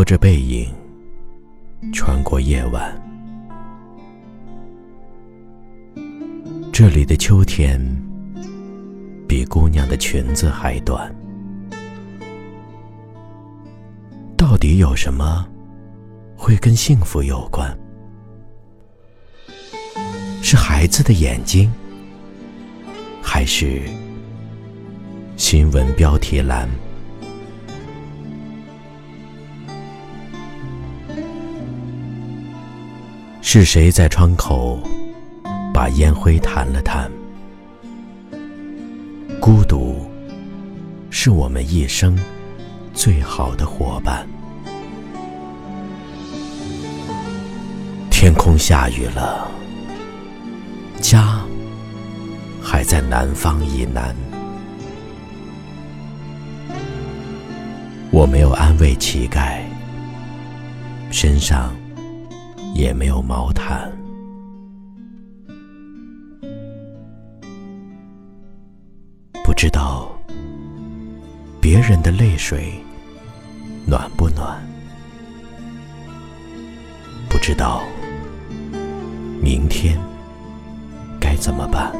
拖着背影穿过夜晚，这里的秋天比姑娘的裙子还短。到底有什么会跟幸福有关？是孩子的眼睛，还是新闻标题栏？是谁在窗口把烟灰弹了弹？孤独是我们一生最好的伙伴。天空下雨了，家还在南方以南。我没有安慰乞丐，身上。也没有毛毯，不知道别人的泪水暖不暖，不知道明天该怎么办，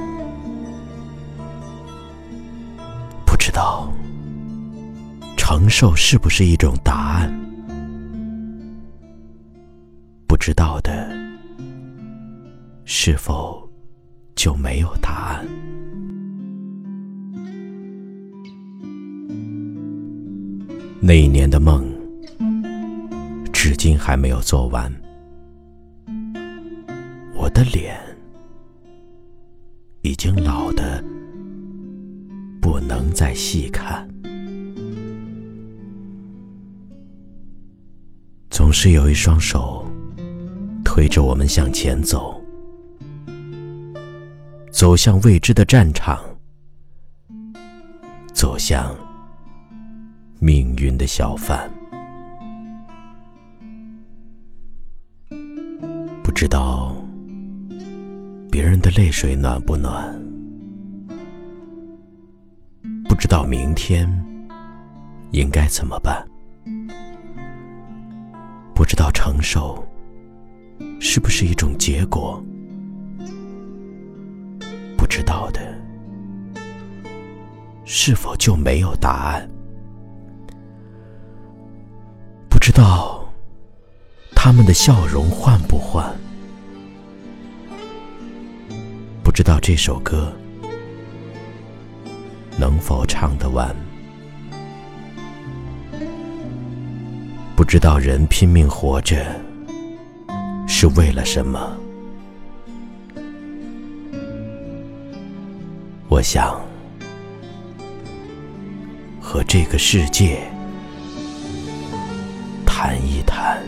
不知道承受是不是一种答案。知道的，是否就没有答案？那一年的梦，至今还没有做完。我的脸已经老的不能再细看，总是有一双手。推着我们向前走，走向未知的战场，走向命运的小贩。不知道别人的泪水暖不暖，不知道明天应该怎么办，不知道承受。是不是一种结果？不知道的，是否就没有答案？不知道他们的笑容换不换？不知道这首歌能否唱得完？不知道人拼命活着。是为了什么？我想和这个世界谈一谈。